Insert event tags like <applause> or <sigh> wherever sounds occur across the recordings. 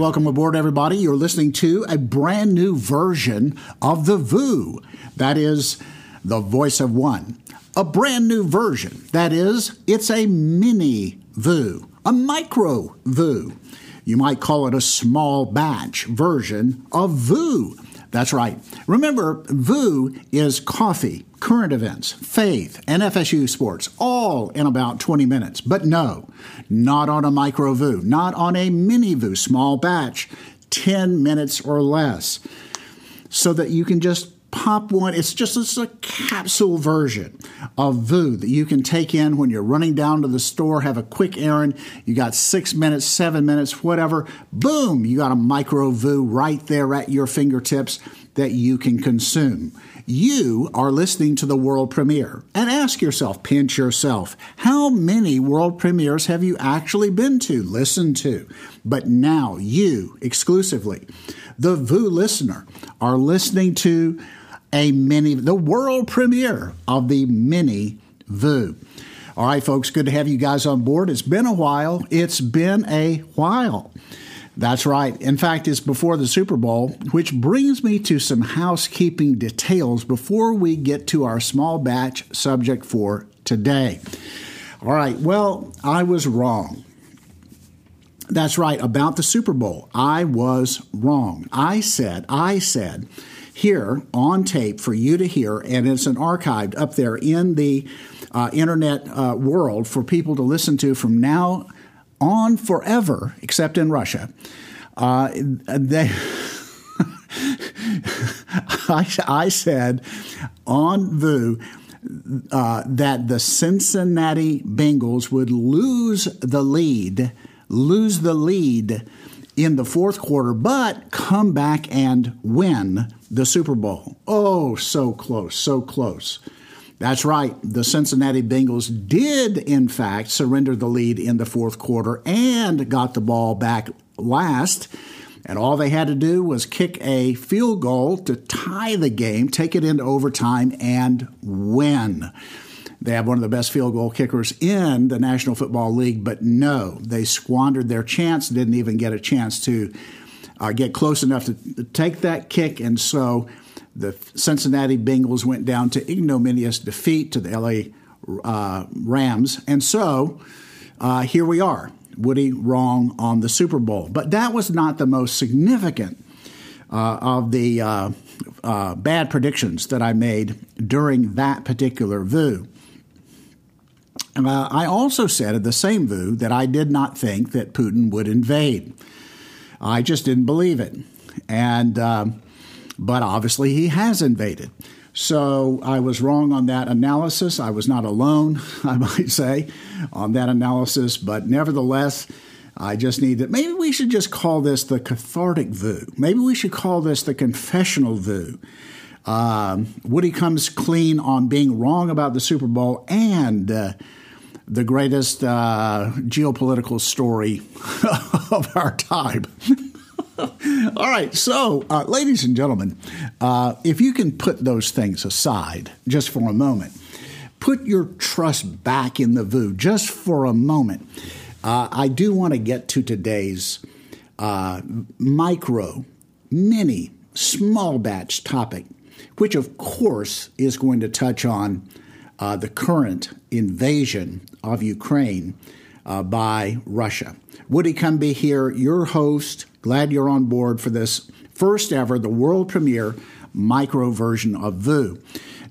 welcome aboard, everybody. You're listening to a brand new version of The VOO. That is the voice of one. A brand new version. That is, it's a mini VOO, a micro VOO. You might call it a small batch version of VOO. That's right. Remember, VOO is coffee, current events, faith, and FSU sports, all in about 20 minutes. But no, not on a micro VOO, not on a mini VOO, small batch, 10 minutes or less, so that you can just pop one. It's just it's a capsule version of VOO that you can take in when you're running down to the store, have a quick errand. You got six minutes, seven minutes, whatever. Boom, you got a micro VOO right there at your fingertips that you can consume. You are listening to the world premiere. And ask yourself, pinch yourself, how many world premieres have you actually been to, listened to? But now you exclusively, the VOO listener, are listening to a mini, the world premiere of the mini VOO. All right, folks, good to have you guys on board. It's been a while. It's been a while. That's right. In fact, it's before the Super Bowl, which brings me to some housekeeping details before we get to our small batch subject for today. All right, well, I was wrong. That's right, about the Super Bowl. I was wrong. I said, I said, here on tape for you to hear, and it's an archived up there in the uh, internet uh, world for people to listen to from now on forever, except in Russia. Uh, they. <laughs> I, I, said on VOO uh, that the Cincinnati Bengals would lose the lead, lose the lead in the fourth quarter, but come back and win the Super Bowl. Oh, so close, so close. That's right. The Cincinnati Bengals did, in fact, surrender the lead in the fourth quarter and got the ball back last. And all they had to do was kick a field goal to tie the game, take it into overtime, and win. They have one of the best field goal kickers in the National Football League, but no, they squandered their chance, didn't even get a chance to uh, get close enough to take that kick. And so the Cincinnati Bengals went down to ignominious defeat to the LA uh, Rams. And so uh, here we are. Woody wrong on the Super Bowl. But that was not the most significant uh, of the uh, uh, bad predictions that I made during that particular VOO. Uh, I also said at the same VOO that I did not think that Putin would invade. I just didn't believe it. And, um, but obviously he has invaded. So I was wrong on that analysis. I was not alone, <laughs> I might say, on that analysis. But nevertheless, I just need that. Maybe we should just call this the cathartic VOO. Maybe we should call this the confessional VOO. Um, Woody comes clean on being wrong about the Super Bowl and uh, the greatest uh, geopolitical story <laughs> of our time. <laughs> All right, so, uh, ladies and gentlemen, uh, if you can put those things aside just for a moment, put your trust back in the VOO just for a moment. Uh, I do want to get to today's uh, micro, mini, small batch topic, which of course is going to touch on uh, the current invasion of Ukraine uh, by Russia. Woody Cumby here, your host. Glad you're on board for this first ever, the world premiere micro version of VOO.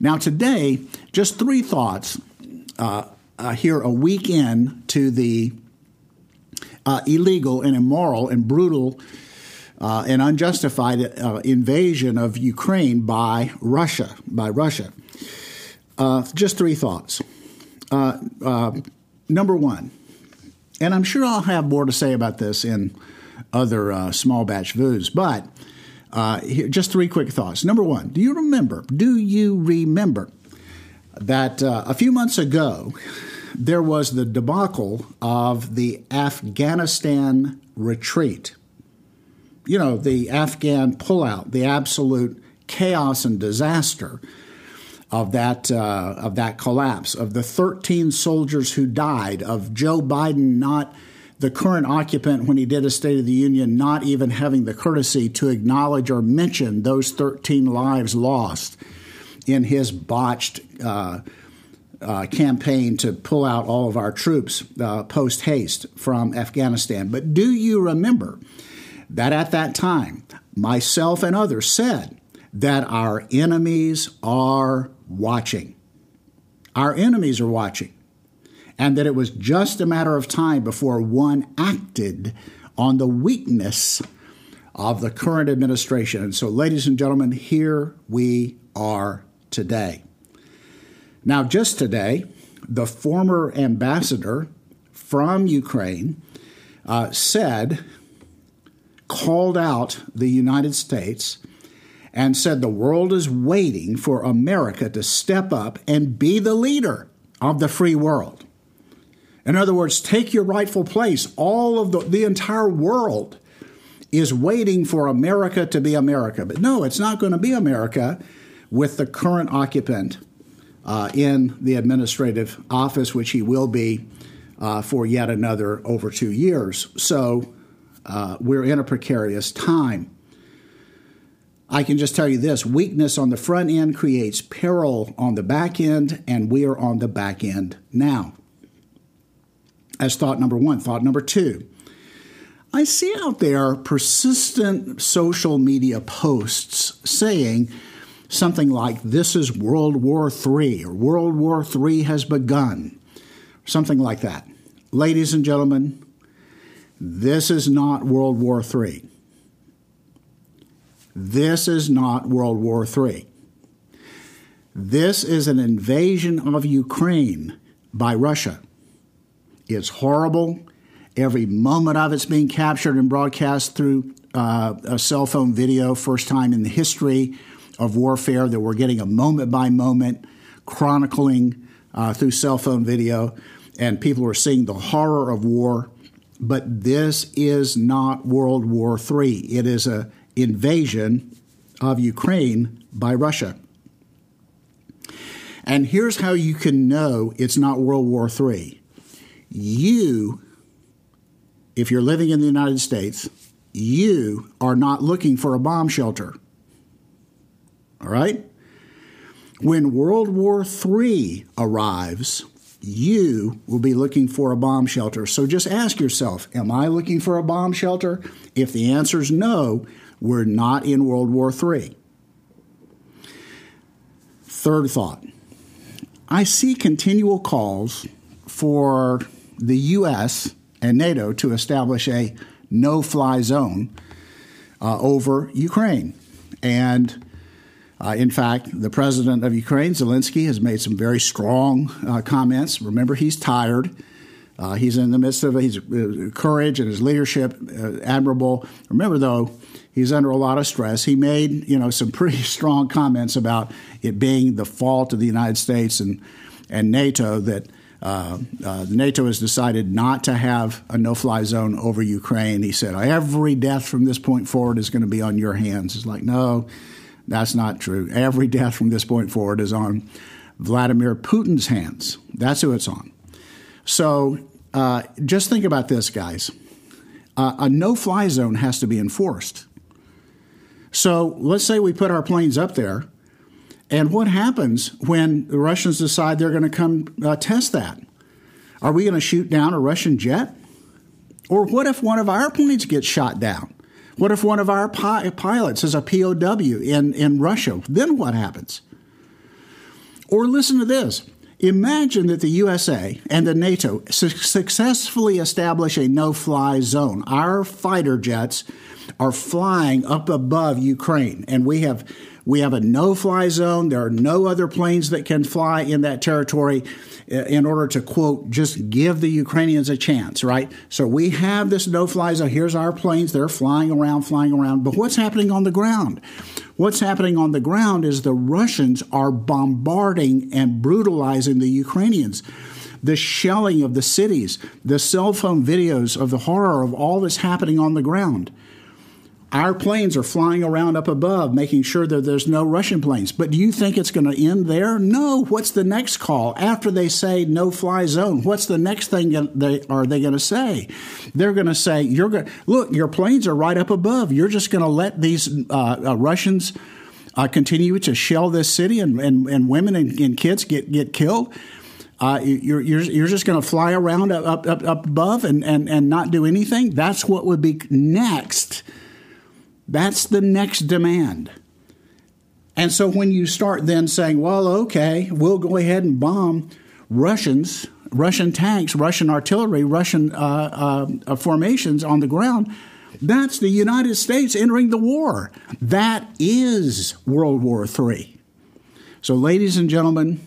Now, today, just three thoughts uh, uh, here a week in to the uh, illegal and immoral and brutal uh, and unjustified uh, invasion of Ukraine by Russia. By Russia. Uh, just three thoughts. Uh, uh, number one, and I'm sure I'll have more to say about this in other uh, small batch VOOs, but uh, here, just three quick thoughts. Number one, do you remember? Do you remember that uh, a few months ago there was the debacle of the Afghanistan retreat? You know, the Afghan pullout, the absolute chaos and disaster of that uh, of that collapse, of the 13 soldiers who died, of Joe Biden not the current occupant, when he did a State of the Union, not even having the courtesy to acknowledge or mention those 13 lives lost in his botched uh, uh, campaign to pull out all of our troops uh, post haste from Afghanistan. But do you remember that at that time, myself and others said that our enemies are watching? Our enemies are watching. And that it was just a matter of time before one acted on the weakness of the current administration. And so, ladies and gentlemen, here we are today. Now, just today, the former ambassador from Ukraine uh, said, called out the United States and said the world is waiting for America to step up and be the leader of the free world. In other words, take your rightful place. All of the, the entire world is waiting for America to be America. But no, it's not going to be America with the current occupant uh, in the administrative office, which he will be uh, for yet another over two years. So uh, we're in a precarious time. I can just tell you this weakness on the front end creates peril on the back end, and we are on the back end now. As thought number one. Thought number two. I see out there persistent social media posts saying something like, This is World War III, or World War III has begun, something like that. Ladies and gentlemen, this is not World War III. This is not World War III. This is an invasion of Ukraine by Russia. It's horrible. Every moment of it's being captured and broadcast through uh, a cell phone video, first time in the history of warfare that we're getting a moment by moment chronicling uh, through cell phone video, and people are seeing the horror of war. But this is not World War III. It is an invasion of Ukraine by Russia. And here's how you can know it's not World War III. You, if you're living in the United States, you are not looking for a bomb shelter. All right? When World War III arrives, you will be looking for a bomb shelter. So just ask yourself Am I looking for a bomb shelter? If the answer is no, we're not in World War III. Third thought I see continual calls for the U.S. and NATO to establish a no fly zone uh, over Ukraine. And uh, in fact, the president of Ukraine, Zelensky, has made some very strong uh, comments. Remember, he's tired. Uh, he's in the midst of his uh, courage and his leadership, uh, admirable. Remember, though, he's under a lot of stress. He made, you know, some <laughs> pretty strong comments about it being the fault of the United States and and NATO that uh, uh, NATO has decided not to have a no fly zone over Ukraine. He said, every death from this point forward is going to be on your hands. It's like, no, that's not true. Every death from this point forward is on Vladimir Putin's hands. That's who it's on. So uh, just think about this, guys. Uh, a no fly zone has to be enforced. So let's say we put our planes up there, and what happens when the Russians decide they're going to come uh, test that? Are we going to shoot down a Russian jet? Or what if one of our planes gets shot down? What if one of our pi- pilots is a POW in, in Russia? Then what happens? Or listen to this. Imagine that the USA and the NATO su- successfully establish a no fly zone. Our fighter jets are flying up above Ukraine, and we have we have a no fly zone. There are no other planes that can fly in that territory uh, in order to, quote, just give the Ukrainians a chance, right? So we have this no fly zone. Here's our planes. They're flying around, flying around. But what's happening on the ground? What's happening on the ground is the Russians are bombarding and brutalizing the Ukrainians the shelling of the cities, the cell phone videos of the horror of all that's happening on the ground. Our planes are flying around up above, making sure that there's no Russian planes. But do you think it's going to end there? No. What's the next call after they say no fly zone? What's the next thing they are they going to say? They're going to say you're going look. Your planes are right up above. You're just going to let these uh, uh, Russians uh, continue to shell this city and, and, and women and, and kids get get killed. Uh, you're, you're, you're just going to fly around up, up, up above and, and, and not do anything? That's what would be next that's the next demand. And so when you start then saying, well, okay, we'll go ahead and bomb Russians, Russian tanks, Russian artillery, Russian uh, uh, formations on the ground, that's the United States entering the war. That is World War III. So, ladies and gentlemen,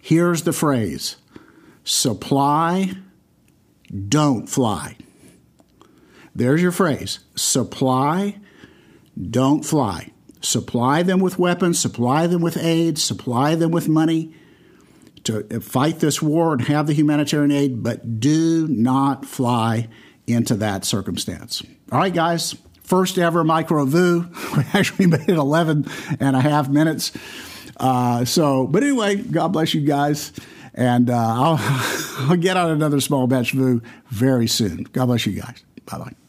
here's the phrase supply, don't fly. There's your phrase supply, don't fly. Supply them with weapons, supply them with aid, supply them with money to fight this war and have the humanitarian aid, but do not fly into that circumstance. All right, guys, first ever micro VOO. <laughs> We actually made it 11 and a half minutes. Uh, so, but anyway, God bless you guys. And uh, I'll, <laughs> I'll get on another small batch VOO very soon. God bless you guys. Bye bye.